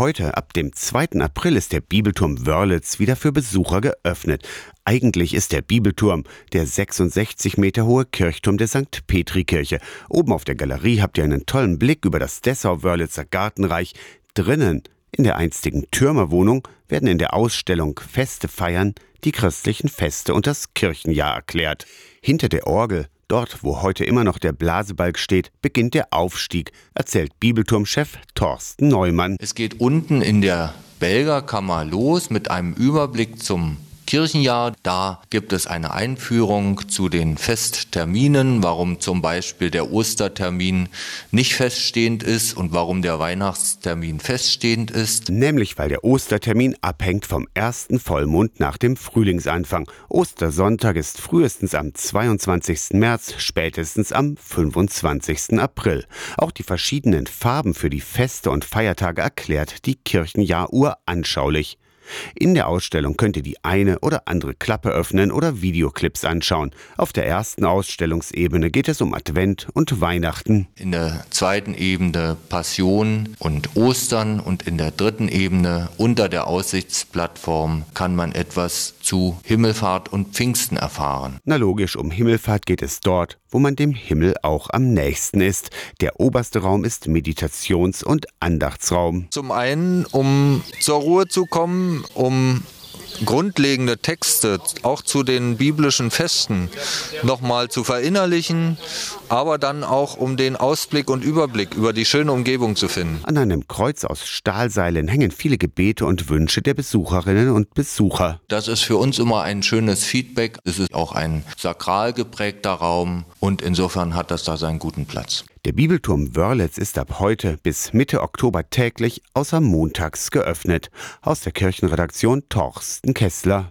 heute, ab dem 2. April, ist der Bibelturm Wörlitz wieder für Besucher geöffnet. Eigentlich ist der Bibelturm der 66 Meter hohe Kirchturm der St. Petri-Kirche. Oben auf der Galerie habt ihr einen tollen Blick über das Dessau-Wörlitzer Gartenreich. Drinnen, in der einstigen Türmerwohnung, werden in der Ausstellung Feste feiern die christlichen Feste und das Kirchenjahr erklärt. Hinter der Orgel Dort, wo heute immer noch der Blasebalg steht, beginnt der Aufstieg, erzählt Bibelturmchef Thorsten Neumann. Es geht unten in der Belgerkammer los mit einem Überblick zum Kirchenjahr. Da gibt es eine Einführung zu den Festterminen, warum zum Beispiel der Ostertermin nicht feststehend ist und warum der Weihnachtstermin feststehend ist. Nämlich weil der Ostertermin abhängt vom ersten Vollmond nach dem Frühlingsanfang. Ostersonntag ist frühestens am 22. März, spätestens am 25. April. Auch die verschiedenen Farben für die Feste und Feiertage erklärt die Kirchenjahruhr anschaulich. In der Ausstellung könnt ihr die eine oder andere Klappe öffnen oder Videoclips anschauen. Auf der ersten Ausstellungsebene geht es um Advent und Weihnachten. In der zweiten Ebene Passion und Ostern und in der dritten Ebene unter der Aussichtsplattform kann man etwas zu Himmelfahrt und Pfingsten erfahren. Na logisch, um Himmelfahrt geht es dort, wo man dem Himmel auch am nächsten ist. Der oberste Raum ist Meditations- und Andachtsraum. Zum einen, um zur Ruhe zu kommen, um grundlegende Texte auch zu den biblischen Festen nochmal zu verinnerlichen, aber dann auch um den Ausblick und Überblick über die schöne Umgebung zu finden. An einem Kreuz aus Stahlseilen hängen viele Gebete und Wünsche der Besucherinnen und Besucher. Das ist für uns immer ein schönes Feedback. Es ist auch ein sakral geprägter Raum und insofern hat das da seinen guten Platz. Der Bibelturm Wörlitz ist ab heute bis Mitte Oktober täglich außer montags geöffnet. Aus der Kirchenredaktion Torsten Kessler.